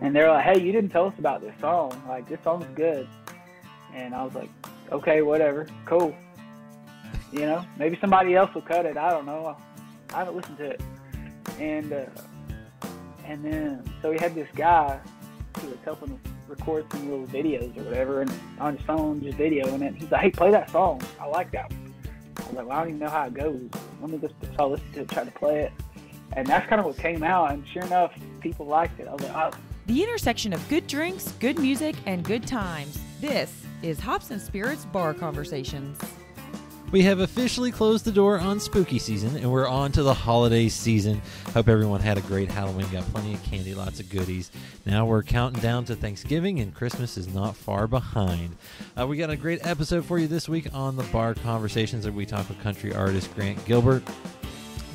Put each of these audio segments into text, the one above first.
and they're like, "Hey, you didn't tell us about this song. Like this song's good." And I was like, "Okay, whatever, cool." You know, maybe somebody else will cut it. I don't know. I haven't listened to it. And uh, and then so we had this guy who was helping us record some little videos or whatever, and on his phone just videoing it. He's like, "Hey, play that song. I like that." One. I was like, well, "I don't even know how it goes. Let me just so I listened to it, try to play it." And that's kind of what came out. And sure enough, people liked it. I was like, "Oh." The intersection of good drinks, good music, and good times. This is Hops and Spirits Bar Conversations. We have officially closed the door on spooky season and we're on to the holiday season. Hope everyone had a great Halloween, got plenty of candy, lots of goodies. Now we're counting down to Thanksgiving and Christmas is not far behind. Uh, we got a great episode for you this week on the Bar Conversations where we talk with country artist Grant Gilbert.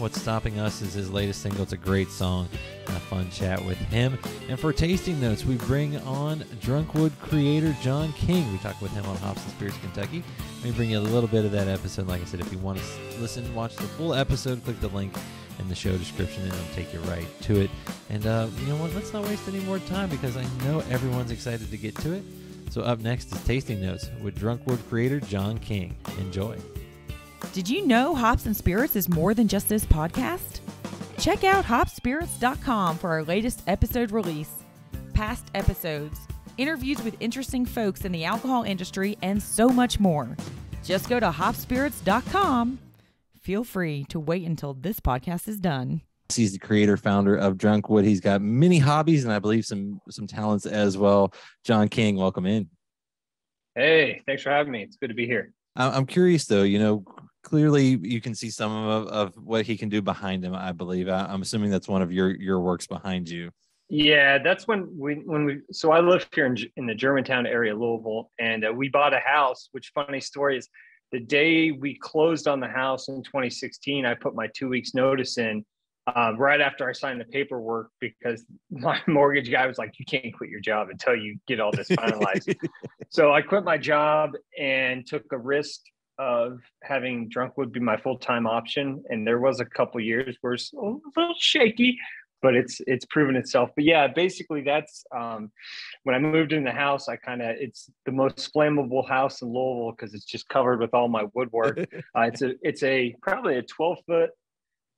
What's Stopping Us is his latest single. It's a great song a fun chat with him. And for tasting notes, we bring on Drunkwood creator John King. We talk with him on Hops and Spirits Kentucky. Let me bring you a little bit of that episode. Like I said, if you want to listen, watch the full episode, click the link in the show description and it'll take you right to it. And uh, you know what? Let's not waste any more time because I know everyone's excited to get to it. So up next is Tasting Notes with Drunkwood creator John King. Enjoy. Did you know Hops and Spirits is more than just this podcast? Check out hopspirits.com for our latest episode release, past episodes, interviews with interesting folks in the alcohol industry, and so much more. Just go to hopspirits.com. Feel free to wait until this podcast is done. He's the creator, founder of Drunkwood. He's got many hobbies and I believe some some talents as well. John King, welcome in. Hey, thanks for having me. It's good to be here. I'm curious though, you know, clearly you can see some of, of what he can do behind him i believe. I, am assuming that's one of your your works behind you. Yeah that's when we when we so i live here in, in the germantown area louisville and uh, we bought a house which funny story is the day we closed on the house in 2016 i put my two weeks notice in uh, right after i signed the paperwork because my mortgage guy was like you can't quit your job until you get all this finalized. So i quit my job and took a risk of having Drunkwood be my full time option, and there was a couple years where it's a little shaky, but it's it's proven itself. But yeah, basically that's um, when I moved in the house. I kind of it's the most flammable house in Louisville because it's just covered with all my woodwork. uh, it's a it's a probably a twelve foot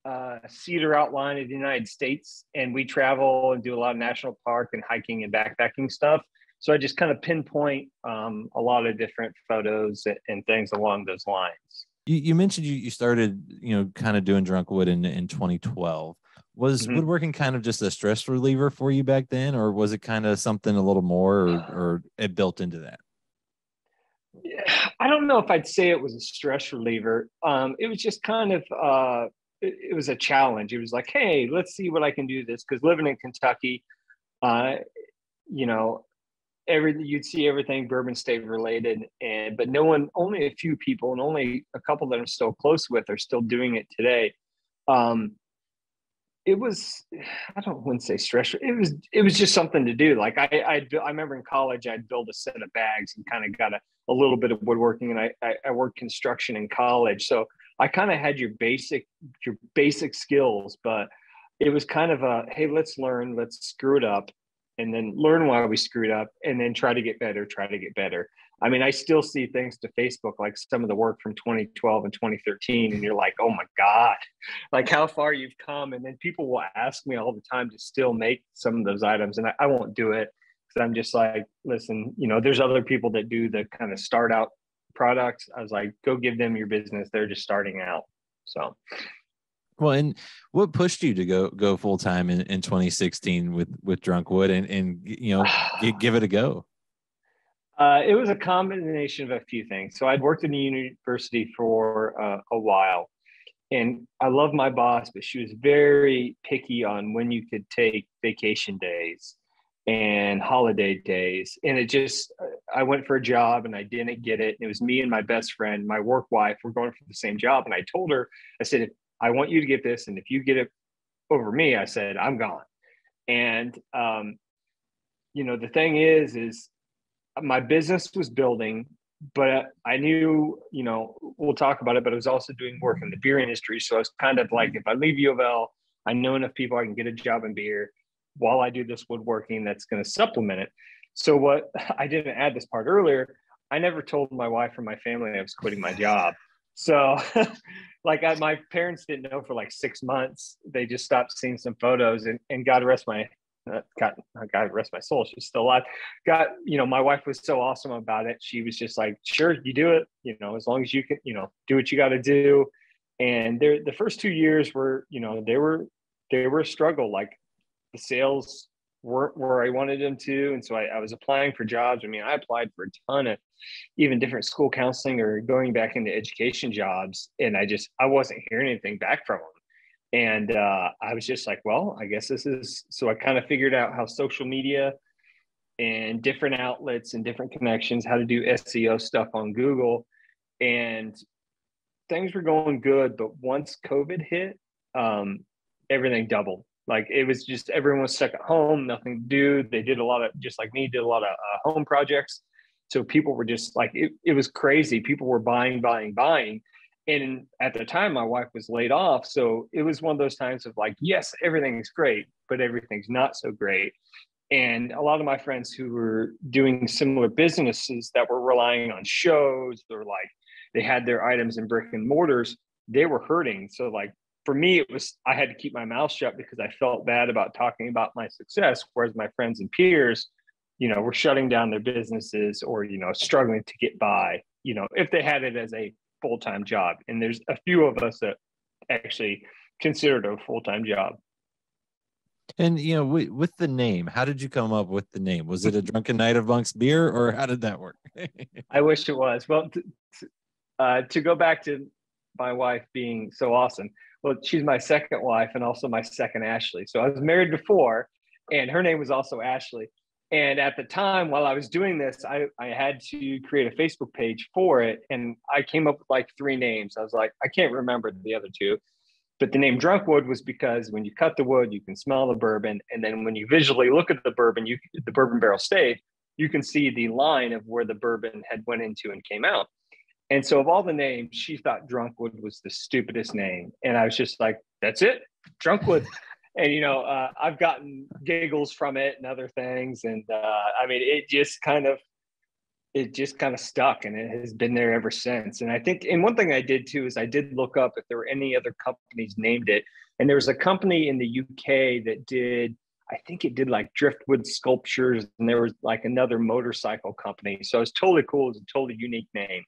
uh, cedar outline of the United States, and we travel and do a lot of national park and hiking and backpacking stuff so I just kind of pinpoint um, a lot of different photos and things along those lines. You, you mentioned you, you started, you know, kind of doing Drunkwood in, in 2012. Was mm-hmm. woodworking kind of just a stress reliever for you back then, or was it kind of something a little more, or, or it built into that? Yeah, I don't know if I'd say it was a stress reliever. Um, it was just kind of uh, it, was a challenge. It was like, hey, let's see what I can do this because living in Kentucky, uh, you know, everything you'd see everything bourbon state related and but no one only a few people and only a couple that i'm still close with are still doing it today um it was i don't want to say stressful. it was it was just something to do like i i, I remember in college i'd build a set of bags and kind of got a, a little bit of woodworking and I, I i worked construction in college so i kind of had your basic your basic skills but it was kind of a hey let's learn let's screw it up and then learn why we screwed up and then try to get better try to get better. I mean i still see things to facebook like some of the work from 2012 and 2013 and you're like oh my god. Like how far you've come and then people will ask me all the time to still make some of those items and i, I won't do it because i'm just like listen you know there's other people that do the kind of start out products i was like go give them your business. They're just starting out. So. Well, and what pushed you to go go full time in, in 2016 with with Drunkwood and and you know give it a go? Uh, it was a combination of a few things. So I'd worked in the university for uh, a while, and I love my boss, but she was very picky on when you could take vacation days and holiday days. And it just, I went for a job and I didn't get it. And it was me and my best friend, my work wife, we're going for the same job. And I told her, I said, I want you to get this. And if you get it over me, I said, I'm gone. And, um, you know, the thing is, is my business was building, but I knew, you know, we'll talk about it, but I was also doing work in the beer industry. So I was kind of like, if I leave U of L, I know enough people, I can get a job in beer. While I do this woodworking that's going to supplement it. So what I didn't add this part earlier. I never told my wife or my family I was quitting my job. So like I, my parents didn't know for like six months. They just stopped seeing some photos and, and God rest my uh, God, God rest my soul. She's still alive. Got, you know, my wife was so awesome about it. She was just like, sure, you do it, you know, as long as you can, you know, do what you got to do. And there, the first two years were, you know, they were, they were a struggle. Like the sales weren't where I wanted them to. And so I, I was applying for jobs. I mean, I applied for a ton of even different school counseling or going back into education jobs. And I just, I wasn't hearing anything back from them and uh, I was just like, well, I guess this is. So I kind of figured out how social media and different outlets and different connections, how to do SEO stuff on Google, and things were going good. But once COVID hit, um, everything doubled. Like it was just everyone was stuck at home, nothing to do. They did a lot of just like me, did a lot of uh, home projects. So people were just like it, it was crazy. People were buying, buying, buying and at the time my wife was laid off so it was one of those times of like yes everything's great but everything's not so great and a lot of my friends who were doing similar businesses that were relying on shows or like they had their items in brick and mortars they were hurting so like for me it was i had to keep my mouth shut because i felt bad about talking about my success whereas my friends and peers you know were shutting down their businesses or you know struggling to get by you know if they had it as a full time job. And there's a few of us that actually consider it a full time job. And you know, with, with, the name, how did you come up with the name? Was it a drunken night of monk's beer, or how did that work? I wish it was. Well, t- t- uh, to go back to my wife being so awesome. Well, she's my second wife and also my second Ashley. So I was married before, and her name was also Ashley. And at the time, while I was doing this, I, I had to create a Facebook page for it. And I came up with like three names. I was like, I can't remember the other two. But the name Drunkwood was because when you cut the wood, you can smell the bourbon. And then when you visually look at the bourbon, you the bourbon barrel stayed, you can see the line of where the bourbon had went into and came out. And so of all the names, she thought Drunkwood was the stupidest name. And I was just like, that's it, Drunkwood. And you know uh, i've gotten giggles from it and other things. And uh, i mean it just kind of it just kind of stuck and it has been there ever since. And i think and one thing i did too is i did look up if there were any other companies named it. And there was a company in the uk that did i think it did like driftwood sculptures. And there was like another motorcycle company. So it's totally cool. It's a totally unique name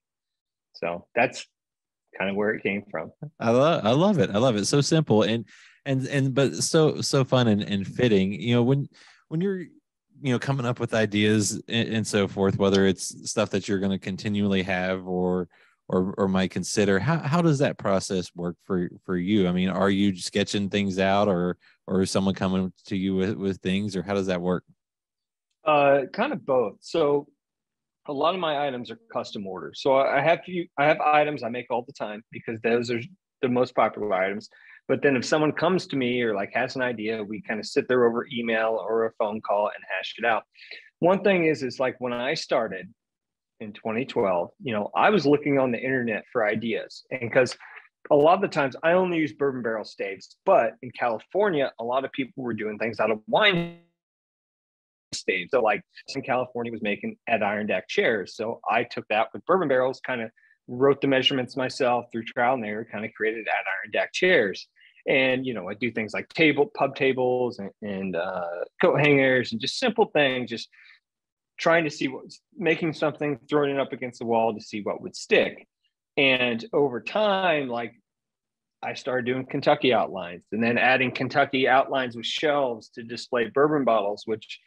so that's kind of where it came from. I love i love it. I love it. So simple and and and but so so fun and, and fitting. You know when when you're you know coming up with ideas and, and so forth whether it's stuff that you're going to continually have or or or might consider how how does that process work for for you? I mean are you sketching things out or or is someone coming to you with, with things or how does that work? Uh kind of both. So a lot of my items are custom orders so i have few i have items i make all the time because those are the most popular items but then if someone comes to me or like has an idea, we kind of sit there over email or a phone call and hash it out. One thing is, is like when I started in 2012, you know, I was looking on the internet for ideas. And because a lot of the times I only use bourbon barrel staves, but in California, a lot of people were doing things out of wine staves. So like in California was making Adirondack chairs. So I took that with bourbon barrels, kind of wrote the measurements myself through trial and error, kind of created Adirondack chairs and you know i do things like table pub tables and, and uh, coat hangers and just simple things just trying to see what's making something throwing it up against the wall to see what would stick and over time like i started doing kentucky outlines and then adding kentucky outlines with shelves to display bourbon bottles which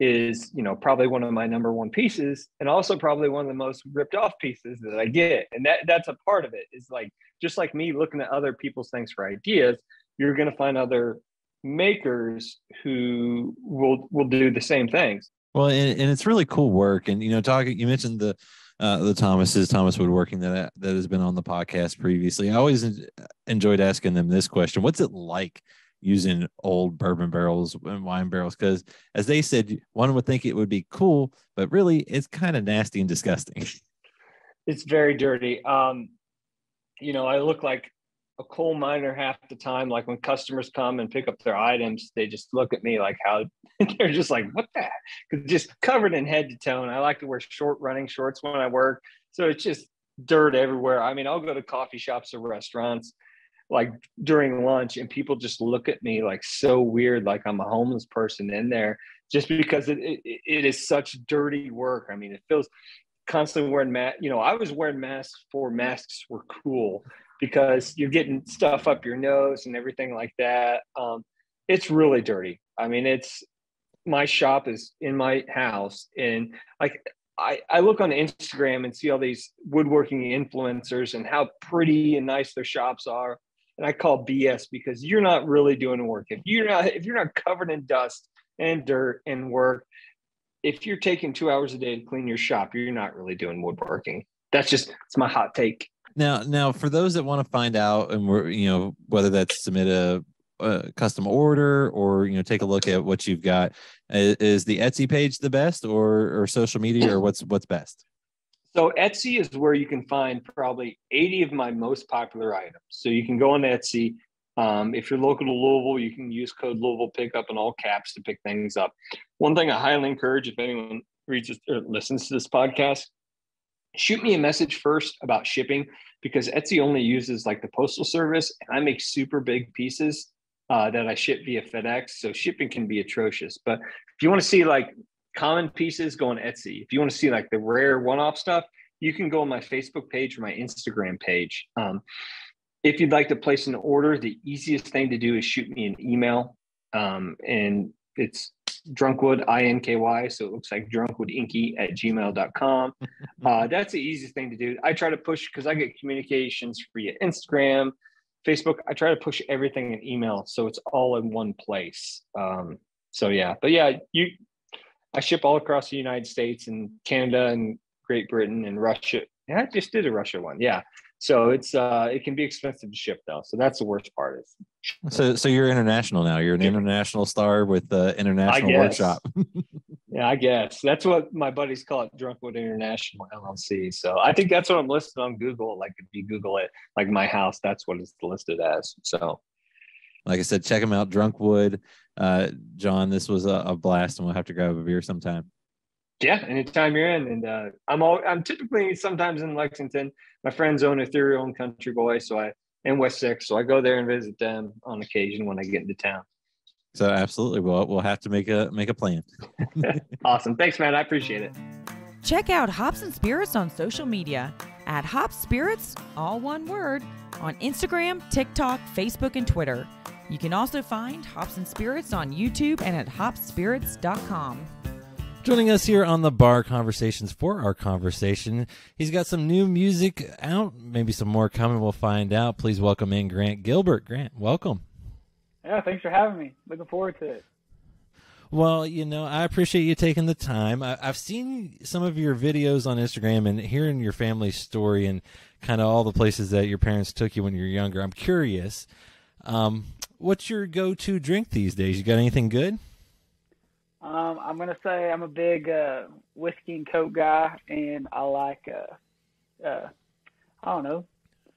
is you know probably one of my number one pieces and also probably one of the most ripped off pieces that i get. And that that's a part of it is like just like me looking at other people's things for ideas you're going to find other makers who will will do the same things. Well and, and it's really cool work. And you know talking you mentioned the uh, the Thomases, Thomas Woodworking that that has been on the podcast previously. I always enjoyed asking them this question: What's it like using old bourbon barrels and wine barrels because as they said one would think it would be cool but really it's kind of nasty and disgusting it's very dirty um you know i look like a coal miner half the time. Like when customers come and pick up their items, they just look at me like how they're just like, what the Because just covered in head to toe. And I like to wear short running shorts when I work. So it's just dirt everywhere. I mean, I'll go to coffee shops or restaurants like during lunch and people just look at me like so weird, like I'm a homeless person in there just because it, it, it is such dirty work. I mean, it feels constantly wearing mask. You know, I was wearing masks for masks were cool because you're getting stuff up your nose and everything like that. Um, it's really dirty. I mean, it's my shop is in my house, and like I, I look on Instagram and see all these woodworking influencers and how pretty and nice their shops are. And I call BS because you're not really doing work. If you're not if you're not covered in dust and dirt and work, if you're taking two hours a day to clean your shop, you're not really doing woodworking. That's just it's my hot take. Now, now for those that want to find out, and we're you know whether that's submit a, a custom order or you know take a look at what you've got, is, is the Etsy page the best, or or social media, or what's what's best? So Etsy is where you can find probably 80 of my most popular items. So you can go on Etsy. Um, if you're local to Louisville, you can use code Louisville Pickup in all caps to pick things up. One thing I highly encourage if anyone reads or listens to this podcast, shoot me a message first about shipping because Etsy only uses like the postal service and I make super big pieces uh, that I ship via FedEx. So shipping can be atrocious. But if you want to see like common pieces, go on Etsy. If you want to see like the rare one off stuff, you can go on my Facebook page or my Instagram page. Um, if you'd like to place an order, the easiest thing to do is shoot me an email. Um, and it's drunkwood i-n-k-y so it looks like drunkwoodinky at gmail.com uh, that's the easiest thing to do i try to push because i get communications via instagram facebook i try to push everything in email so it's all in one place um, so yeah but yeah you i ship all across the united states and canada and great britain and russia yeah, i just did a russia one yeah so it's uh it can be expensive to ship though. So that's the worst part is so so you're international now. You're an international star with the international workshop. yeah, I guess. That's what my buddies call it, Drunkwood International LLC. So I think that's what I'm listed on Google. Like if you Google it, like my house, that's what it's listed as. So like I said, check them out, Drunkwood. Uh, John, this was a, a blast, and we'll have to grab a beer sometime. Yeah, anytime you're in, and uh, I'm all I'm typically sometimes in Lexington. My friends own Ethereal and Country Boy, so I and West Six, so I go there and visit them on occasion when I get into town. So absolutely, we'll we'll have to make a make a plan. awesome, thanks, man. I appreciate it. Check out Hops and Spirits on social media at Hops Spirits, all one word, on Instagram, TikTok, Facebook, and Twitter. You can also find Hops and Spirits on YouTube and at hopspirits.com. Joining us here on the bar conversations for our conversation, he's got some new music out, maybe some more coming. We'll find out. Please welcome in Grant Gilbert. Grant, welcome. Yeah, thanks for having me. Looking forward to it. Well, you know, I appreciate you taking the time. I, have seen some of your videos on Instagram and hearing your family story and kind of all the places that your parents took you when you were younger. I'm curious, um, what's your go-to drink these days? You got anything good? Um, I'm gonna say I'm a big uh, whiskey and coke guy, and I like uh, uh, I don't know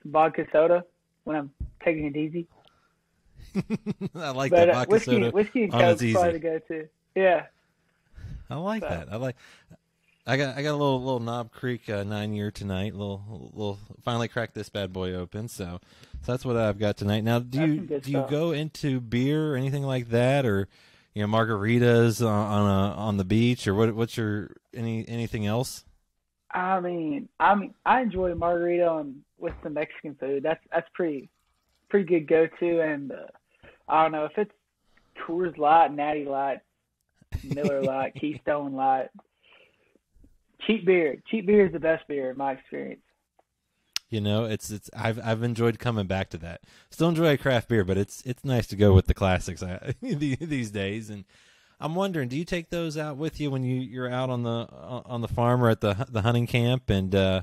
vodka soda when I'm taking it easy. I like but, that uh, vodka whiskey, soda. Whiskey and coke is probably to go to. Yeah. I like so. that. I like. I got I got a little little Knob Creek uh, nine year tonight. Little little finally cracked this bad boy open. So, so that's what I've got tonight. Now, do you do you go into beer or anything like that, or you know margaritas on, on a on the beach or what what's your any anything else i mean i mean i enjoy a margarita on with some mexican food that's that's pretty pretty good go to and uh, i don't know if it's coors light natty light miller light keystone light cheap beer cheap beer is the best beer in my experience you know, it's it's I've I've enjoyed coming back to that. Still enjoy craft beer, but it's it's nice to go with the classics these days. And I'm wondering, do you take those out with you when you you're out on the on the farm or at the the hunting camp, and uh,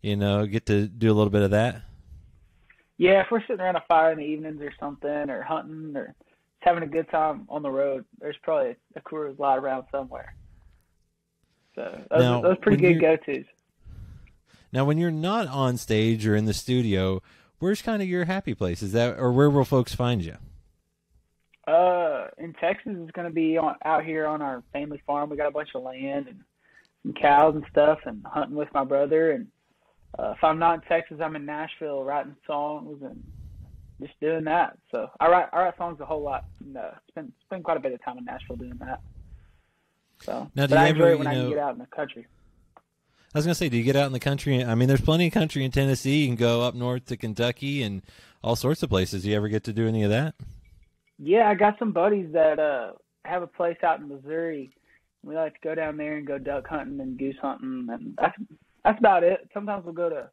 you know, get to do a little bit of that? Yeah, if we're sitting around a fire in the evenings or something, or hunting, or having a good time on the road, there's probably a Coors Light around somewhere. So those, now, those pretty good go tos. Now, when you're not on stage or in the studio, where's kind of your happy place? Is that or where will folks find you? Uh, in Texas, it's going to be on, out here on our family farm. We got a bunch of land and some cows and stuff, and hunting with my brother. And uh, if I'm not in Texas, I'm in Nashville writing songs and just doing that. So I write I write songs a whole lot. And, uh, spend spend quite a bit of time in Nashville doing that. So, Now, do but you I enjoy ever, it when you I know- can get out in the country. I was gonna say, do you get out in the country? I mean, there's plenty of country in Tennessee. You can go up north to Kentucky and all sorts of places. Do you ever get to do any of that? Yeah, I got some buddies that uh have a place out in Missouri. We like to go down there and go duck hunting and goose hunting, and that's that's about it. Sometimes we'll go to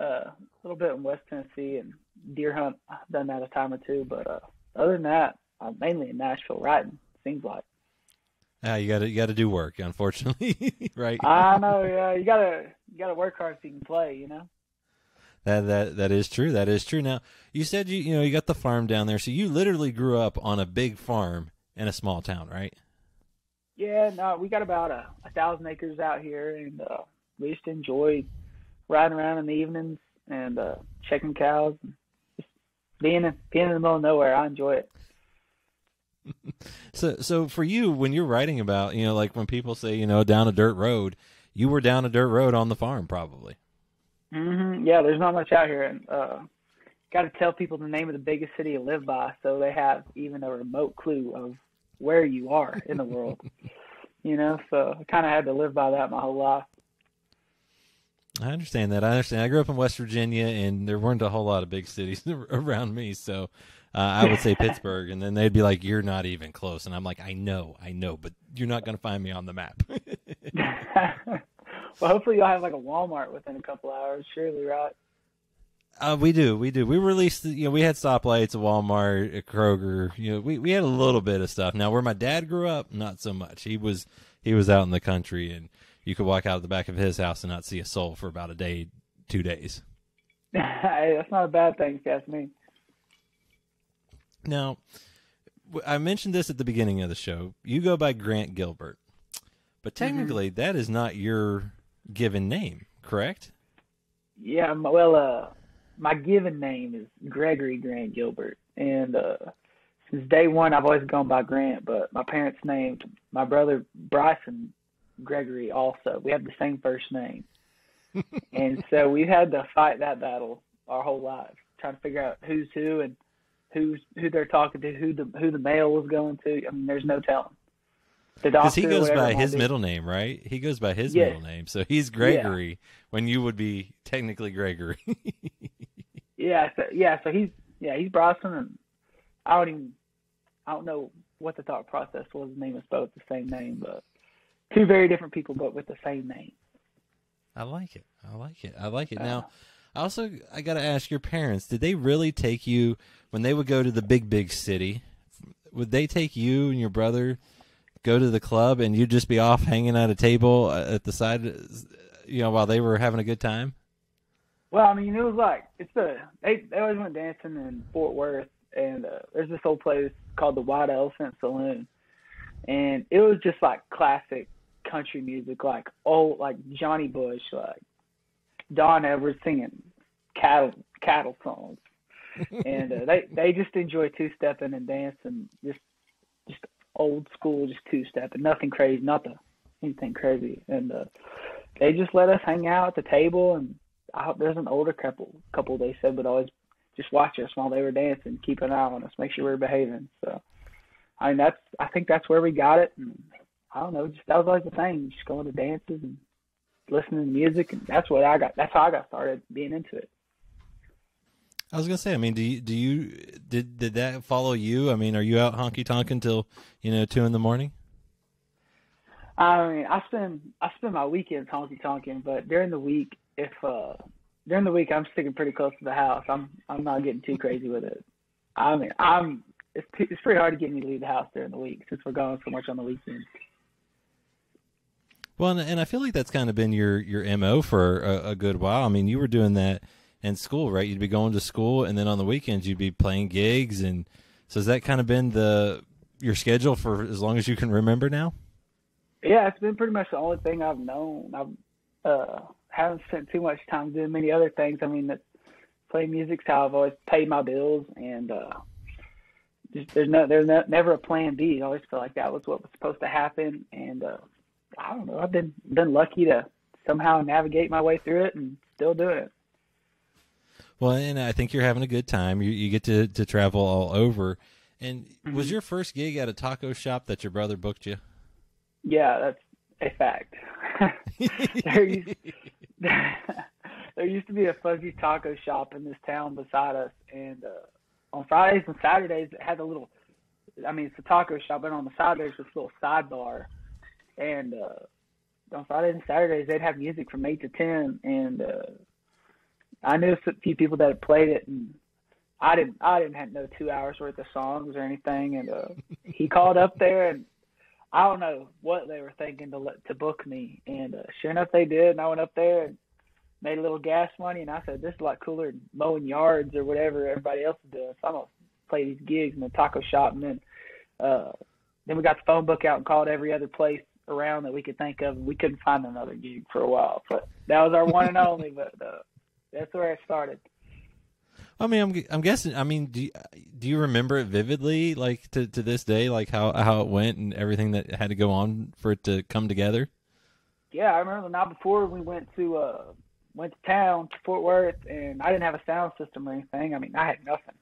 uh, a little bit in West Tennessee and deer hunt. I've done that a time or two, but uh, other than that, I'm mainly in Nashville riding. Seems like. Ah, you got to you got to do work, unfortunately, right? I know. Yeah, you gotta you gotta work hard so you can play. You know. That that that is true. That is true. Now, you said you you know you got the farm down there, so you literally grew up on a big farm in a small town, right? Yeah, no, we got about a, a thousand acres out here, and uh, we just enjoy riding around in the evenings and uh, checking cows, and just being in, being in the middle of nowhere. I enjoy it. So so for you, when you're writing about you know like when people say you know down a dirt road, you were down a dirt road on the farm, probably. hmm Yeah, there's not much out here, and uh, got to tell people the name of the biggest city you live by, so they have even a remote clue of where you are in the world. you know, so I kind of had to live by that my whole life. I understand that. I understand. I grew up in West Virginia, and there weren't a whole lot of big cities around me. So uh, I would say Pittsburgh, and then they'd be like, "You're not even close," and I'm like, "I know, I know, but you're not going to find me on the map." well, hopefully you'll have like a Walmart within a couple hours, surely, right? uh, we do, we do. We released, you know, we had stoplights, a Walmart, a Kroger. You know, we we had a little bit of stuff. Now, where my dad grew up, not so much. He was he was out in the country, and you could walk out the back of his house and not see a soul for about a day, two days. hey, that's not a bad thing, if you ask me. Now, I mentioned this at the beginning of the show. You go by Grant Gilbert, but technically that is not your given name, correct? Yeah, well, uh, my given name is Gregory Grant Gilbert, and uh, since day one I've always gone by Grant. But my parents named my brother Bryson Gregory also. We have the same first name, and so we've had to fight that battle our whole lives, trying to figure out who's who and who's who they're talking to, who the who the mail was going to. I mean, there's no telling. Because he goes by his middle name, right? He goes by his Yes. middle name, so he's Gregory when you would be technically Gregory. Yeah, so yeah, so he's yeah, he's Bryson and I don't even I don't know what the thought process was. The name is both the same name, but two very different people but with the same name. I like it. I like it. I like it. Uh, Now, Also I got to ask your parents, did they really take you when they would go to the big big city? Would they take you and your brother go to the club and you'd just be off hanging at a table uh, at the side you know while they were having a good time? Well, I mean, it was like it's the they they always went dancing in Fort Worth, and uh, there's this old place called the White Elephant Saloon, and it was just like classic country music, like old like Johnny Bush, like Don Edwards singing cattle cattle songs, and uh, they they just enjoy two stepping and dancing, just just old school, just two stepping, nothing crazy, nothing anything crazy, and uh, they just let us hang out at the table and I, there's an older couple couple they said would always just watch us while they were dancing, keep an eye on us, make sure we are behaving. So I mean that's I think that's where we got it and I don't know, just that was always the thing, just going to dances and listening to music and that's what I got that's how I got started being into it. I was gonna say, I mean, do you do you did did that follow you? I mean, are you out honky tonk until you know two in the morning? I mean, I spend I spend my weekends honky tonking, but during the week, if uh during the week I'm sticking pretty close to the house. I'm I'm not getting too crazy with it. I mean, I'm it's it's pretty hard to get me to leave the house during the week since we're going so much on the weekends. Well, and, I feel like that's kind of been your your mo for a, a good while. I mean, you were doing that in school, right? You'd be going to school, and then on the weekends you'd be playing gigs, and so has that kind of been the your schedule for as long as you can remember now? Yeah, it's been pretty much the only thing I've known. I've uh haven't spent too much time doing many other things. I mean, playing music's how I've always paid my bills, and uh, just, there's no there's no, never a plan B. I always feel like that was what was supposed to happen, and uh, I don't know. I've been been lucky to somehow navigate my way through it and still do it. Well, and I think you're having a good time. You you get to to travel all over. And mm-hmm. was your first gig at a taco shop that your brother booked you? Yeah, that's a fact. there, used, there used to be a fuzzy taco shop in this town beside us, and uh, on Fridays and Saturdays it had a little. I mean, it's a taco shop, but on the side there's this little sidebar, and uh, on Fridays and Saturdays they'd have music from eight to ten, and uh, I knew a few people that had played it, and I didn't I didn't have no two hours worth of songs or anything, and uh, he called up there and I don't know what they were thinking to let to book me, and uh, sure enough they did. And I went up there and made a little gas money, and I said this is a lot cooler than mowing yards or whatever everybody else is doing. So I'm gonna play these gigs in the taco shop, and then uh, then we got the phone book out and called every other place around that we could think of, we couldn't find another gig for a while. But that was our one and only. But uh, that's where it started. I mean, I'm I'm guessing. I mean, do you, do you remember it vividly, like to, to this day, like how how it went and everything that had to go on for it to come together? Yeah, I remember the night before we went to uh went to town to Fort Worth, and I didn't have a sound system or anything. I mean, I had nothing,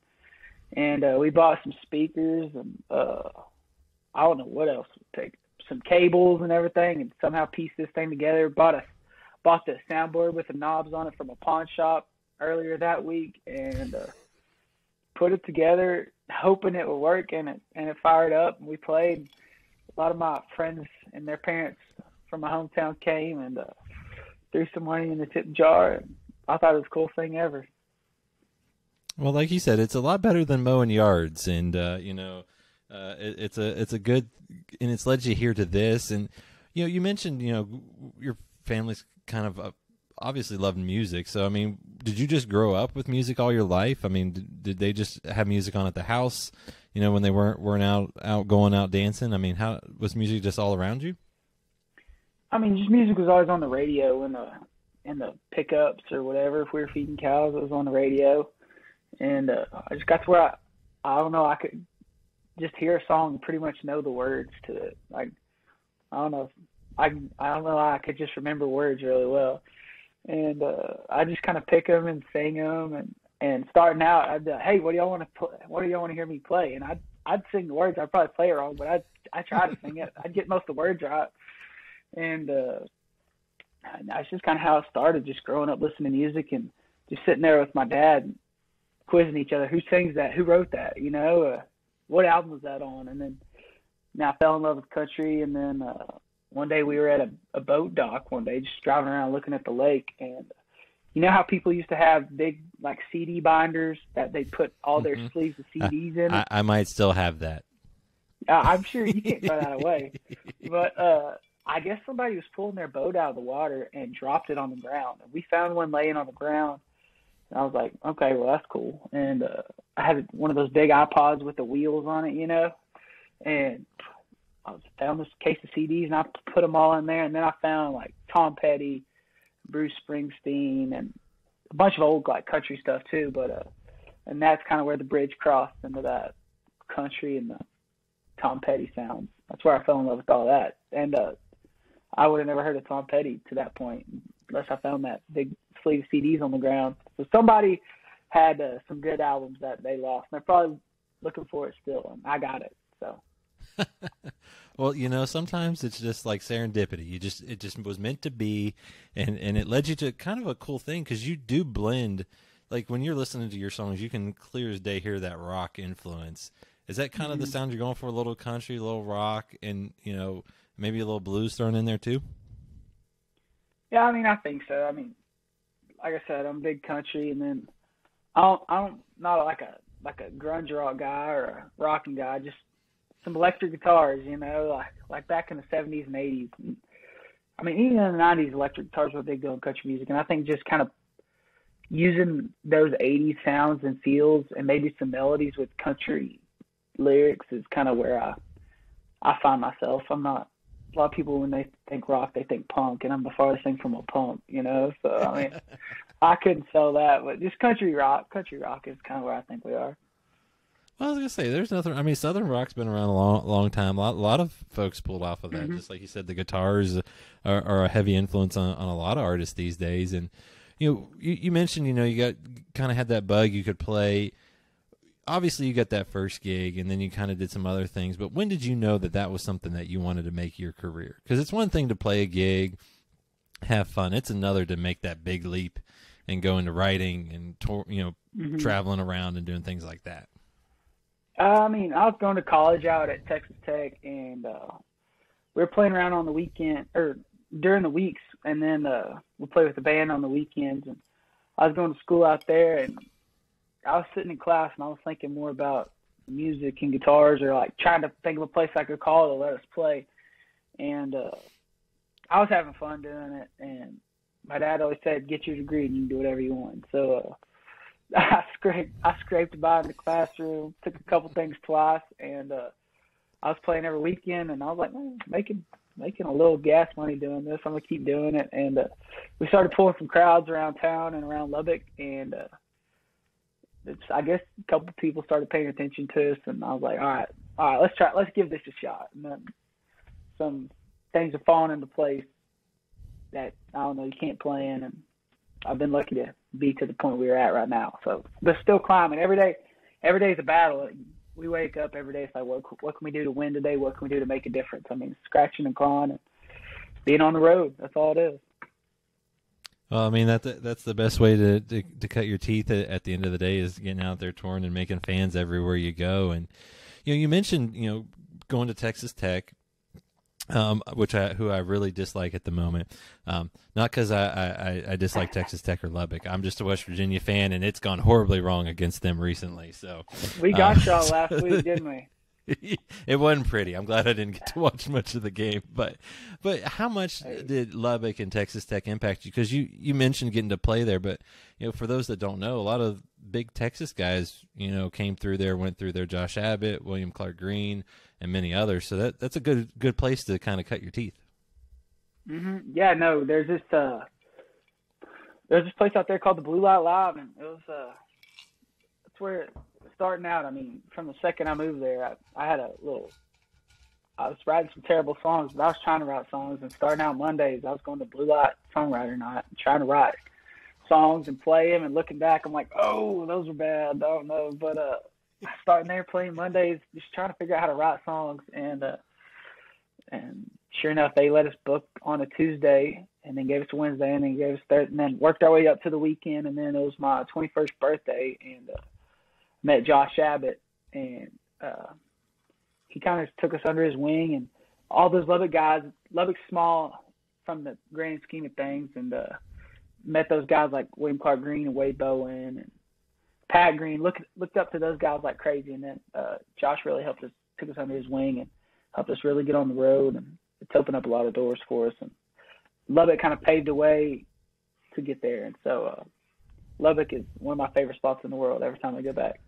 and uh, we bought some speakers and uh I don't know what else. Would take some cables and everything, and somehow piece this thing together. Bought a bought the soundboard with the knobs on it from a pawn shop earlier that week and uh, put it together, hoping it would work, and it and it fired up. And we played. A lot of my friends and their parents from my hometown came and uh, threw some money in the tip jar. I thought it was the coolest thing ever. Well, like you said, it's a lot better than mowing yards, and uh, you know, uh, it, it's a it's a good, and it's led you here to this. And you know, you mentioned you know your family's kind of a, obviously loved music. So I mean, did you just grow up with music all your life? I mean, did, did they just have music on at the house? You know, when they weren't weren't out out going out dancing. I mean, how was music just all around you? I mean, just music was always on the radio in the in the pickups or whatever. If we were feeding cows, it was on the radio, and uh, I just got to where I I don't know I could just hear a song and pretty much know the words to it. Like I don't know. I I don't know. I could just remember words really well and uh, I just kind of pick them and sing them. And and starting out, I'd uh, hey, what do y'all want to play? What do y'all want to hear me play? And I'd I'd sing the words. I'd probably play it wrong, but I I try to sing it. I'd get most of the words right. And uh, that's just kind of how it started. Just growing up listening to music and just sitting there with my dad, quizzing each other. Who sings that? Who wrote that? You know, uh, what album was that on? And then now I fell in love with country, and then uh, one day we were at a, a boat dock one day, just driving around looking at the lake, and you know how people used to have big like CD binders that they put all their mm-hmm. sleeves of CDs in. I, I, might still have that. Uh, I'm sure you can't throw that away, but uh, I guess somebody was pulling their boat out of the water and dropped it on the ground. And we found one laying on the ground. I was like, okay, well that's cool. And uh, I had one of those big iPods with the wheels on it, you know, and I found this case of CDs and I put them all in there, and then I found like Tom Petty, Bruce Springsteen, and a bunch of old like country stuff too. But uh, and that's kind of where the bridge crossed into that country and the Tom Petty sounds. That's where I fell in love with all that. And uh, I would have never heard of Tom Petty to that point unless I found that big sleeve of CDs on the ground. So somebody had uh, some good albums that they lost, and they're probably looking for it still. And I got it. So. well, you know, sometimes it's just like serendipity. You just it just was meant to be, and and it led you to kind of a cool thing because you do blend. Like when you're listening to your songs, you can clear as day hear that rock influence. Is that kind mm-hmm. of the mm-hmm. sound you're going for? A little country, a little rock, and you know maybe a little blues thrown in there too. Yeah, I mean, I think so. I mean, like I said, I'm big country, and then I don't, I don't, not like a like a grunge rock guy or a rocking guy. Just some electric guitars, you know, like like back in the seventies and eighties. I mean, even in the nineties, electric guitars were a big deal in country music, and I think just kind of using those '80s sounds and feels, and maybe some melodies with country lyrics, is kind of where I I find myself. I'm not a lot of people when they think rock, they think punk, and I'm the farthest thing from a punk, you know. So I mean, I couldn't sell that, but just country rock. Country rock is kind of where I think we are. Well, I was gonna say, there's nothing. I mean, Southern rock's been around a long, long time. A lot, a lot of folks pulled off of that. Mhm. Just like you said, the guitars are, are a heavy influence on, on a lot of artists these days. And you know, you, you mentioned, you know, you got kind of had that bug. You could play. Obviously, you got that first gig, and then you kind of did some other things. But when did you know that that was something that you wanted to make your career? Because it's one thing to play a gig, have fun. It's another to make that big leap and go into writing and tour, you know, Mhm. traveling around and doing things like that. Uh, I mean, I was going to college out at Texas Tech, and uh, we were playing around on the weekend or during the weeks, and then uh, we play with the band on the weekends. And I was going to school out there, and I was sitting in class, and I was thinking more about music and guitars, or like trying to think of a place I could call to let us play. And uh, I was having fun doing it, and my dad always said, "Get your degree, and you can do whatever you want." So. Uh, I scraped I scraped by in the classroom, took a couple things twice, and uh, I was playing every weekend, and I was like, man, making making a little gas money doing this. I'm gonna keep doing it, and uh, we started pulling some crowds around town and around Lubbock, and uh, it's I guess a couple people started paying attention to us, and I was like, all right, all right, let's try, let's give this a shot. And then some things have fallen into place that I don't know you can't plan, and I've been lucky to be to the point we're at right now. So, but still climbing every day. Every day is a battle. We wake up every day. It's like, what what can we do to win today? What can we do to make a difference? I mean, scratching and clawing and being on the road. That's all it is. Well, I mean that that's the best way to, to, to cut your teeth at, at the end of the day is getting out there touring and making fans everywhere you go. And you know, you mentioned you know going to Texas Tech, um, which I who I really dislike at the moment. Um, not because I, I, I dislike Texas Tech or Lubbock. I'm just a West Virginia fan, and it's gone horribly wrong against them recently. So We got Uh, y'all last week, didn't we? it wasn't pretty. I'm glad I didn't get to watch much of the game, but but how much did Lubbock and Texas Tech impact you? Because you you mentioned getting to play there, but you know for those that don't know, a lot of big Texas guys you know came through there, went through there. Josh Abbott, William Clark Green, and many others. So that that's a good good place to kind of cut your teeth. hmm Yeah, no, there's this uh, there's this place out there called the Blue Light Live, and it was uh, that's where starting out. I mean, from the second I moved there, I, I had a little. I was writing some terrible songs, but I was trying to write songs. And starting out Mondays, I was going to Blue Light Songwriter Night, trying to write songs and play them. And looking back, I'm like, oh, those are bad. I don't know, but uh, starting there playing Mondays, just trying to figure out how to write songs, and uh, and sure enough, they let us book on a Tuesday and then gave us Wednesday and then gave us Thursday and then worked our way up to the weekend. And then it was my 21st birthday and uh, met Josh Abbott and uh, he kind of took us under his wing and all those Lubbock guys. Lubbock's small from the grand scheme of things and uh, met those guys like William Clark Green and Wade Bowen and Pat Green. Looked looked up to those guys like crazy. And then uh, Josh really helped us, took us under his wing and helped us really get on the road and it's opened up a lot of doors for us and Lubbock kind of paved the way to get there and so uh Lubbock is one of my favorite spots in the world every time I go back.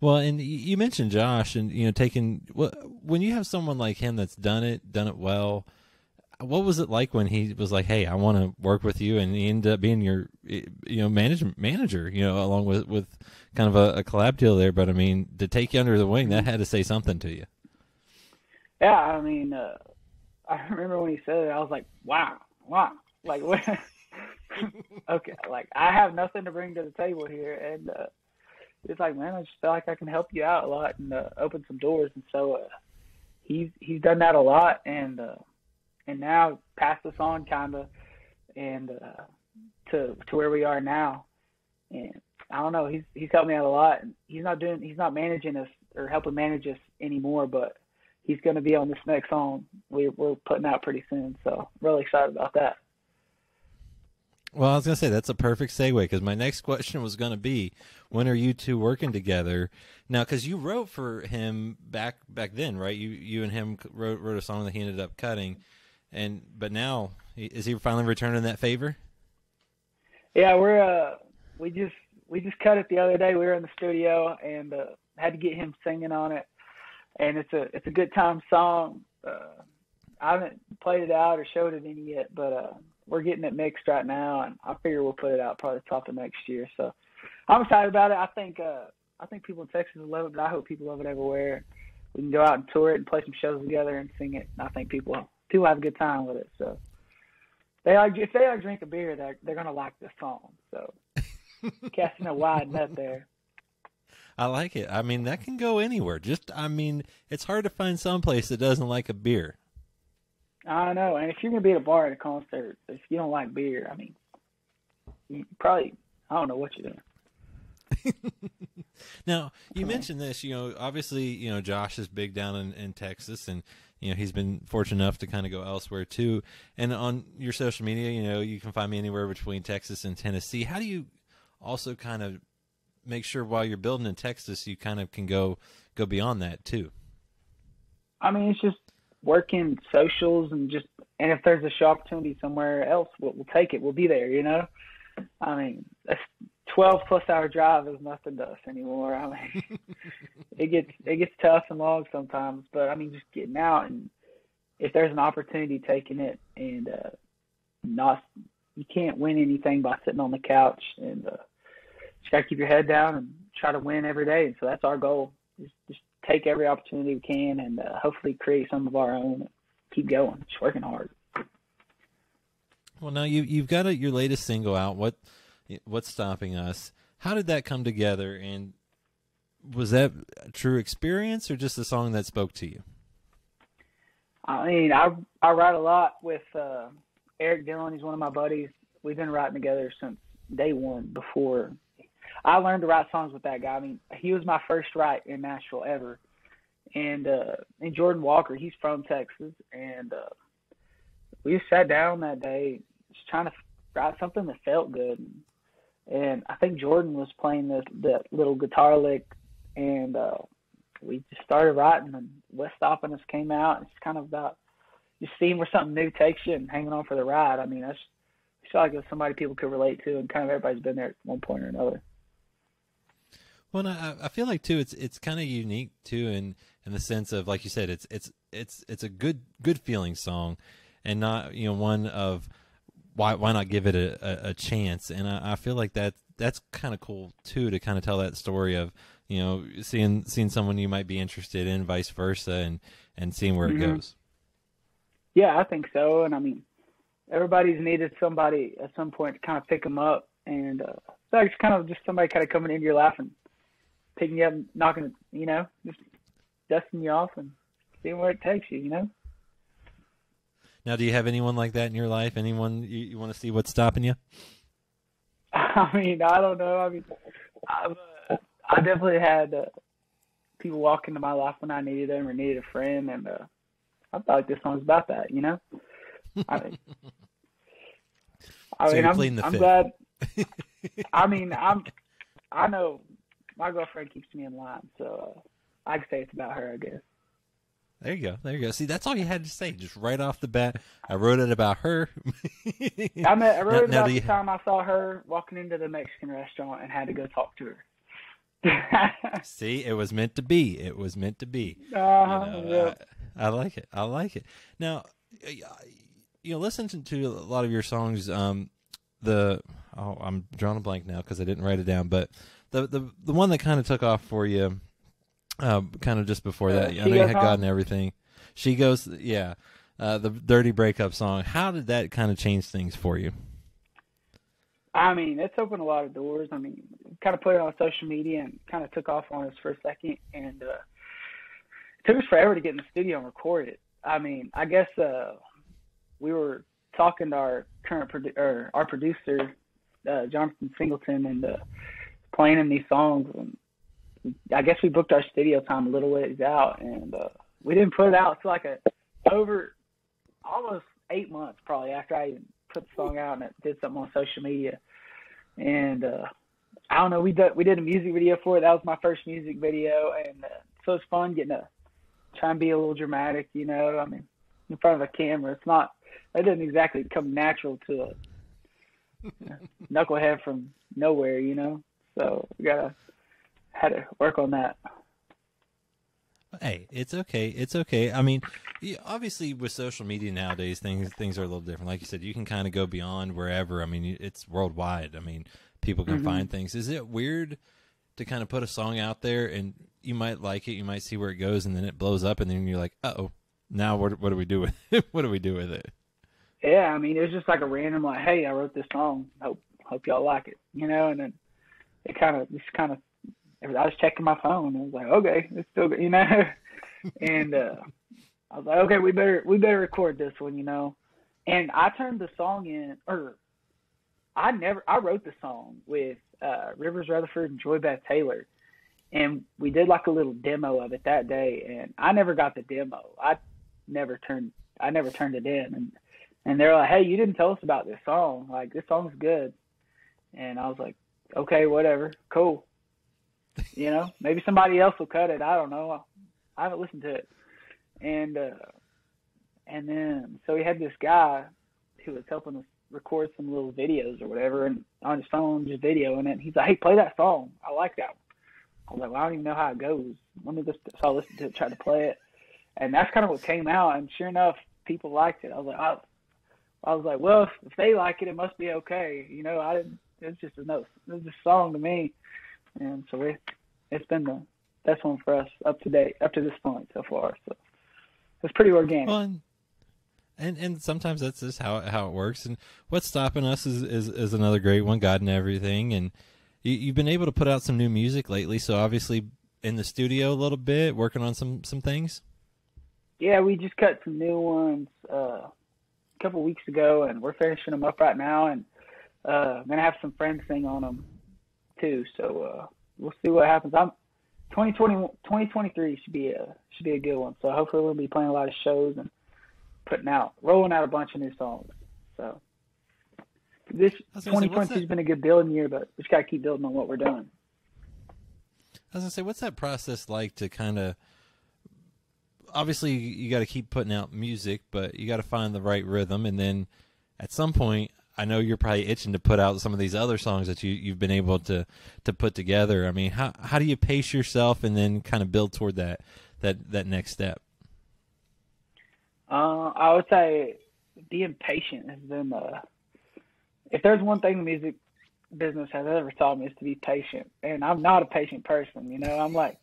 Well, and you mentioned Josh, and you know, taking when you have someone like him that's done it, done it well. What was it like when he was like, "Hey, I want to work with you," and he ended up being your, you know, management manager, you know, along with with kind of a, a collab deal there. But I mean, to take you under the wing, that had to say something to you. Yeah, I mean, uh, I remember when he said it, I was like, wow, wow, like okay, like I have nothing to bring to the table here, and uh, it's like, man, I just feel like I can help you out a lot and uh, open some doors, and so uh, he's he's done that a lot, and uh, and now passed us on kind of, and uh, to to where we are now, and I don't know, he's he's helped me out a lot, and he's not doing, he's not managing us or helping manage us anymore, but he's going to be on this next song we, we're putting out pretty soon. So really excited about that. Well, I was gonna say that's a perfect segue because my next question was gonna be, when are you two working together? Now, because you wrote for him back back then, right? You you and him wrote wrote a song that he ended up cutting, and but now is he finally returning that favor? Yeah, we're uh we just we just cut it the other day. We were in the studio and uh, had to get him singing on it, and it's a it's a good time song. Uh, I haven't played it out or showed it any yet, but uh, we're getting it mixed right now, and I figure we'll put it out probably top of next year. So I'm excited about it. I think uh, I think people in Texas will love it, but I hope people love it everywhere. We can go out and tour it and play some shows together and sing it. And I think people people have a good time with it. So they like if they like drink a beer, they're they're gonna like this song. So casting a wide net there. I like it. I mean, that can go anywhere. Just, I mean, it's hard to find some place that doesn't like a beer. I don't know. And if you're gonna be at a bar at a concert, if you don't like beer, I mean, you probably I don't know what you're doing. now you mentioned this. You know, obviously, you know Josh is big down in, in Texas, and you know he's been fortunate enough to kind of go elsewhere too. And on your social media, you know, you can find me anywhere between Texas and Tennessee. How do you also kind of make sure while you're building in Texas, you kind of can go go beyond that too? I mean, it's just working socials and just and if there's a show opportunity somewhere else, we'll, we'll take it. We'll be there. You know, I mean, a 12 plus hour drive is nothing to us anymore. I mean, it gets it gets tough and long sometimes, but I mean, just getting out and if there's an opportunity, taking it and uh, not you can't win anything by sitting on the couch and uh, just gotta keep your head down and try to win every day. And so that's our goal. Just, just take every opportunity we can and uh, hopefully create some of our own. Keep going. Just working hard. Well, now you you've got a, your latest single out. What what's stopping us? How did that come together? And was that a true experience or just a song that spoke to you? I mean, I I write a lot with uh, Erik Dylan. He's one of my buddies. We've been writing together since day one. Before I learned to write songs with that guy. I mean, he was my first write in Nashville ever. And uh and Jordan Walker, he's from Texas and uh we just sat down that day just trying to write something that felt good. And I think Jordan was playing this that little guitar lick and uh we just started writing and What's Stopping Us came out. It's kind of about just seeing where something new takes you and hanging on for the ride. I mean, that's I feel like it's somebody people could relate to, and kind of everybody's been there at one point or another. Well, I, I feel like too, it's it's kind of unique too, in in the sense of like you said, it's it's it's it's a good good feeling song, and not you know one of why why not give it a, a, a chance? And I, I feel like that that's kind of cool too to kind of tell that story of you know seeing seeing someone you might be interested in, vice versa, and and seeing where it goes. Yeah, I think so. And I mean, everybody's needed somebody at some point to kind of pick them up, and uh, it's kind of just somebody kind of coming into your life and picking you up, and knocking, you know, just dusting you off and seeing where it takes you. You know. Now, do you have anyone like that in your life? Anyone you, you want to see what's stopping you? I mean, I don't know. I mean, I've, uh, I definitely had uh, people walk into my life when I needed them or needed a friend, and uh, I felt like this song's about that. You know. I mean, I So mean, I'm, I'm glad. I mean, I'm. I know my girlfriend keeps me in line, so uh, I can say it's about her. I guess. There you go. There you go. See, that's all you had to say, just right off the bat. I wrote it about her. I met. I wrote Now- about now the you- time I saw her walking into the Mexican restaurant and had to go talk to her. See, it was meant to be. It was meant to be. uh-huh, You know, yeah. I, I like it. I like it. Now, uh, you know, listening to a lot of your songs, um, the oh, I'm drawing a blank now because I didn't write it down, but the the the one that kind of took off for you, uh, kind of just before Uh, that, I know you had Home? gotten everything. She goes, yeah, uh, the dirty breakup song. How did that kind of change things for you? I mean, it's opened a lot of doors. I mean, kind of put it on social media and kind of took off on us for a second, and uh, it took us forever to get in the studio and record it. I mean, I guess uh, we were talking to our current produ- or our producer, uh, Jonathan Singleton, and uh, playing these songs. And I guess we booked our studio time a little ways out, and uh, we didn't put it out until like a over almost eight months probably after I even put the song out and it did something on social media. And uh, I don't know, we did we did a music video for it. That was my first music video, and uh, so it's fun getting to try and be a little dramatic, you know. I mean, in front of a camera, it's not that doesn't exactly come natural to a knucklehead from nowhere, you know. So we gotta had to work on that. Hey, it's okay. It's okay. I mean, obviously with social media nowadays, things things are a little different. Like you said, you can kind of go beyond wherever. I mean, it's worldwide. I mean, people can mm-hmm. find things. Is it weird to kind of put a song out there and you might like it, you might see where it goes, and then it blows up, and then you're like, oh, now what what do we do with it? what do we do with it? Yeah, I mean, it was just like a random like, hey, I wrote this song. Hope hope y'all like it, you know. And then it kind of just kind of I was checking my phone. And I was like, okay, it's still good, you know. and uh, I was like, okay, we better we better record this one, you know. And I turned the song in, or I never I wrote the song with uh, Rivers Rutherford and Joy Beth Taylor, and we did like a little demo of it that day. And I never got the demo. I never turned I never turned it in, and and they're like, hey, you didn't tell us about this song. Like this song's good. And I was like, okay, whatever, cool. You know, maybe somebody else will cut it. I don't know. I haven't listened to it. And uh, and then so we had this guy who was helping us record some little videos or whatever, and on his phone just videoing it. He's like, "Hey, play that song. I like that." One. I was like, "Well, I don't even know how it goes. Let me just so I listened to it, try to play it, and that's kind of what came out. And sure enough, people liked it. I was like, I, I was like, well, if they like it, it must be okay. You know, I didn't. It's just a note. It's a song to me, and so we, it's been the best one for us up to date up to this point so far. So it's pretty organic. Fun. And and sometimes that's just how how it works. And what's stopping us is is, is another great one, God and everything. And you, you've been able to put out some new music lately. So obviously in the studio a little bit, working on some some things. Yeah, we just cut some new ones uh, a couple weeks ago, and we're finishing them up right now. And uh, I'm gonna have some friends sing on them too. So uh, we'll see what happens. I'm 2020 2023 should be a should be a good one. So hopefully we'll be playing a lot of shows and putting out rolling out a bunch of new songs. So this 2020 has been a good building year, but we just got to keep building on what we're doing. I was gonna say, what's that process like to kind of? Obviously, you got to keep putting out music, but you got to find the right rhythm, and then at some point, I know you're probably itching to put out some of these other songs that you you've been able to to put together. I mean, how how do you pace yourself and then kind of build toward that that that next step? Uh, I would say being patient has been the. If there's one thing the music business has ever taught me is to be patient, and I'm not a patient person. You know, I'm like,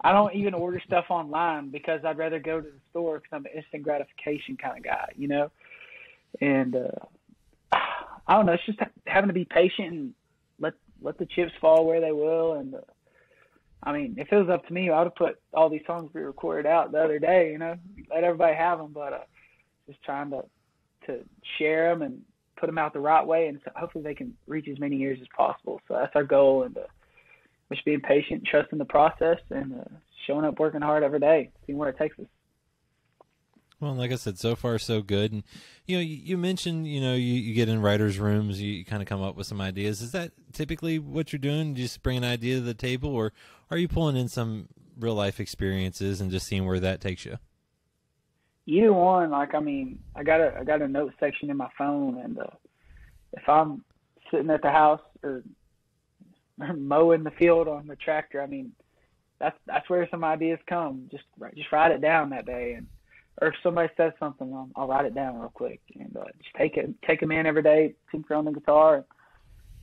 I don't even order stuff online because I'd rather go to the store because I'm an instant gratification kind of guy. You know, and uh, I don't know. It's just having to be patient and let let the chips fall where they will, and uh, I mean, if it was up to me, I would have put all these songs we recorded out the other day. You know, let everybody have them, but uh, just trying to to share them and put them out the right way, and so hopefully they can reach as many ears as possible. So that's our goal, and uh, just being patient, trusting the process, and uh, showing up, working hard every day, seeing where it takes us. Well, like I said, so far so good. And you know, you, you mentioned you know you, you, get in writers' rooms, you, you kind of come up with some ideas. Is that typically what you're doing? You just bring an idea to the table, or are you pulling in some real life experiences and just seeing where that takes you? Either one. Like I mean, I got a I got a note section in my phone, and uh, if I'm sitting at the house or, or mowing the field on the tractor, I mean, that's that's where some ideas come. Just just write it down that day and or if somebody says something, I'll, I'll write it down real quick and uh, just take it, take them in every day, tinker on the guitar,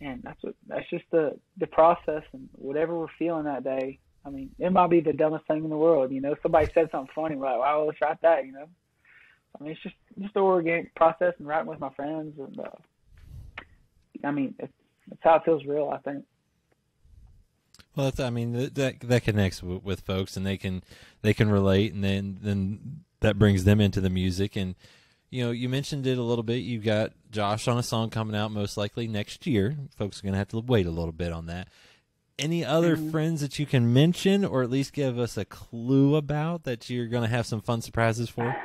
and that's what that's just the the process and whatever we're feeling that day. I mean, it might be the dumbest thing in the world, you know. Somebody said something funny, we're like, wow, let's write that, you know. I mean, it's just just the organic process and writing with my friends, and uh, I mean, it's, how it feels real, I think. Well, I mean that that connects with, with folks, and they can they can relate, and then then that brings them into the music. And you know, you mentioned it a little bit. You got Josh on a song coming out most likely next year. Folks are going to have to wait a little bit on that. Any other mm-hmm. friends that you can mention, or at least give us a clue about that you're going to have some fun surprises for?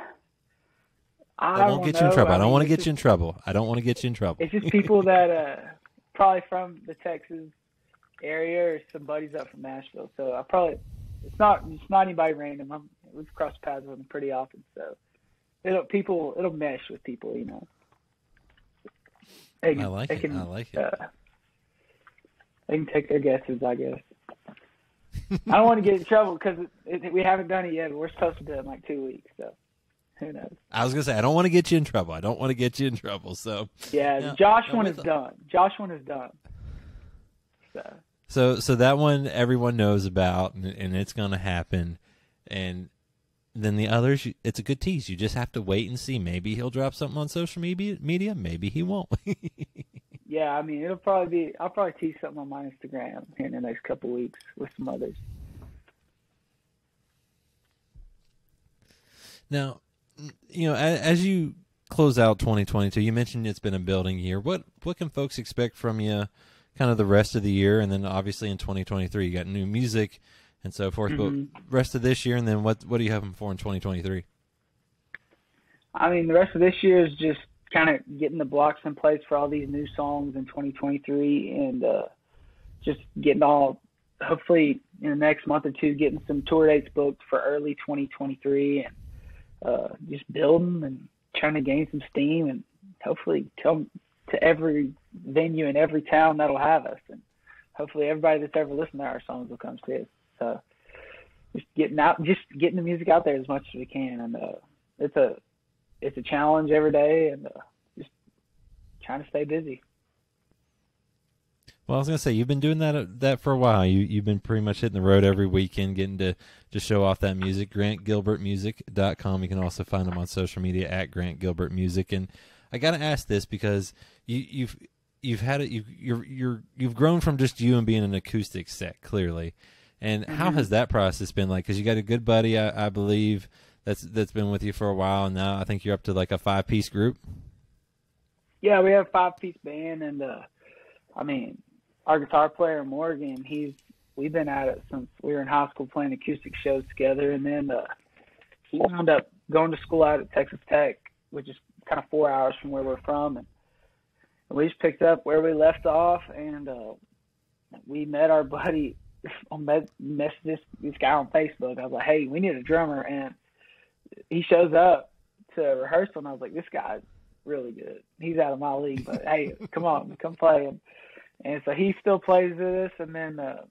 I won't get know. you in trouble. I, I don't want to get you in trouble. I don't want to get you in trouble. It's just people that uh, probably from the Texas area or some buddies up from Nashville. So I probably it's not it's not anybody random. I'm we've crossed paths with them pretty often, so it'll people it'll mesh with people, you know. They, I like it. Can, I like it. Uh, they can take their guesses, I guess. I don't want to get in trouble because we haven't done it yet, we're supposed to do it in like two weeks. So who knows? I was gonna say I don't want to get you in trouble. I don't want to get you in trouble. So yeah, No, Josh no, one is done. Josh one is done. So so so that one everyone knows about, and, and it's gonna happen. And then the others, it's a good tease. You just have to wait and see. Maybe he'll drop something on social media. Media. Maybe he won't. yeah, I mean it'll probably be. I'll probably tease something on my Instagram here in the next couple weeks with some others. Now, you know, as, as you close out 2022, you mentioned it's been a building year. What what can folks expect from you, kind of the rest of the year, and then obviously in 2023, you got new music and so forth. Mhm. But rest of this year, and then what what do you have for in 2023? I mean, the rest of this year is just kind of getting the blocks in place for all these new songs in 2023 and uh, just getting all, hopefully, in the next month or two, getting some tour dates booked for early 2023 and uh, just building and trying to gain some steam and hopefully come to every venue in every town that'll have us. And hopefully, everybody that's ever listened to our songs will come see us. So, just getting out, just getting the music out there as much as we can. And uh, it's a it's a challenge every day and uh, just trying to stay busy. Well, I was gonna say you've been doing that that for a while. You you've been pretty much hitting the road every weekend, getting to to show off that music. GrantGilbertMusic.com. You can also find him on social media at Grant Gilbert Music. And I gotta ask this because you you've you've had it. You've you're you're you've grown from just you and being an acoustic set clearly. And how Mm-hmm. has that process been like? Because you got a good buddy, I, I believe, that's that's been with you for a while. And now I think you're up to like a five piece group. Yeah, we have a five piece band and uh I mean our guitar player Morgan, he's we've been at it since we were in high school playing acoustic shows together and then uh he wound up going to school out at Texas Tech, which is kind of four hours from where we're from and we just picked up where we left off and uh we met our buddy on met, met this this guy on Facebook. I was like, Hey, we need a drummer and he shows up to rehearsal and I was like, This guy's really good. He's out of my league, but hey, come on, come play. And, and so he still plays with us. And then, uh,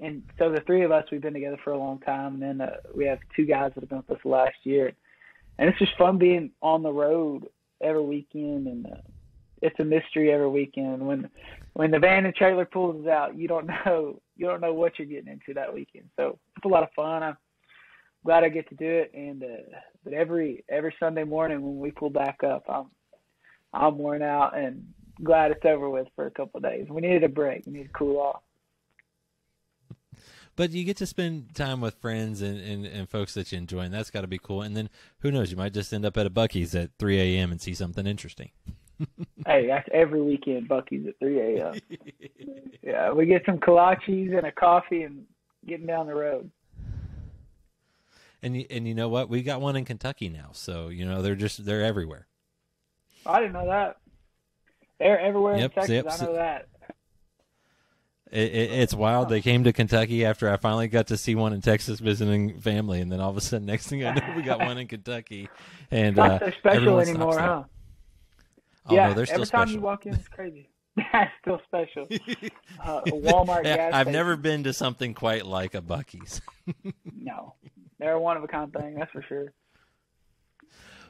and so the three of us, we've been together for a long time. And then uh, we have two guys that have been with us last year. And it's just fun being on the road every weekend. And uh, it's a mystery every weekend. When when the van and trailer pulls out, you don't know you don't know what you're getting into that weekend. So it's a lot of fun. I'm glad I get to do it. And uh, but every every Sunday morning when we pull back up, I'm I'm worn out and glad it's over with for a couple days. We needed a break. We needed to cool off. But you get to spend time with friends and, and, and folks that you enjoy, and that's got to be cool. And then who knows, you might just end up at a Buc-ee's at 3 a.m. and see something interesting. Hey, that's every weekend. Buc-ee's at 3 a.m. yeah, we get some kolaches and a coffee and getting down the road. And you, and you know what? We got one in Kentucky now, so you know they're just they're everywhere. I didn't know that. They're everywhere Yep, in Texas. yep, I know that. It, it, it's wild. They came to Kentucky after I finally got to see one in Texas visiting family, and then all of a sudden, next thing I know, we got one in Kentucky, and Not uh, so special stops anymore, huh? Oh, yeah, no, every time special. you walk in, it's crazy. That's still special. Uh, Walmart gas I've station. never been to something quite like a Buc-ee's. No, they're a one of a kind thing. That's for sure.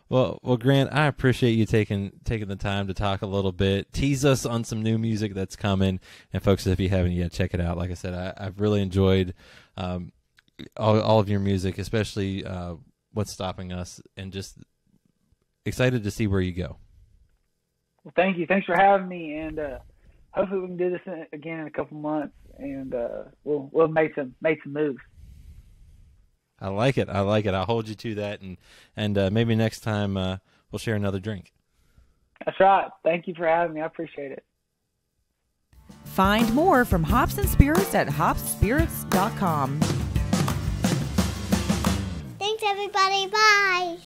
Well, well, Grant, I appreciate you taking taking the time to talk a little bit, tease us on some new music that's coming, and folks, if you haven't yet, check it out. Like I said, I, I've really enjoyed um, all, all of your music, especially uh, "What's Stopping Us," and just excited to see where you go. Well, thank you. Thanks for having me, and uh, hopefully we can do this in, again in a couple months, and uh, we'll we'll make some make some moves. I like it. I like it. I'll hold you to that, and and uh, maybe next time uh, we'll share another drink. That's right. Thank you for having me. I appreciate it. Find more from Hops and Spirits at hopspirits.com. Thanks, everybody. Bye.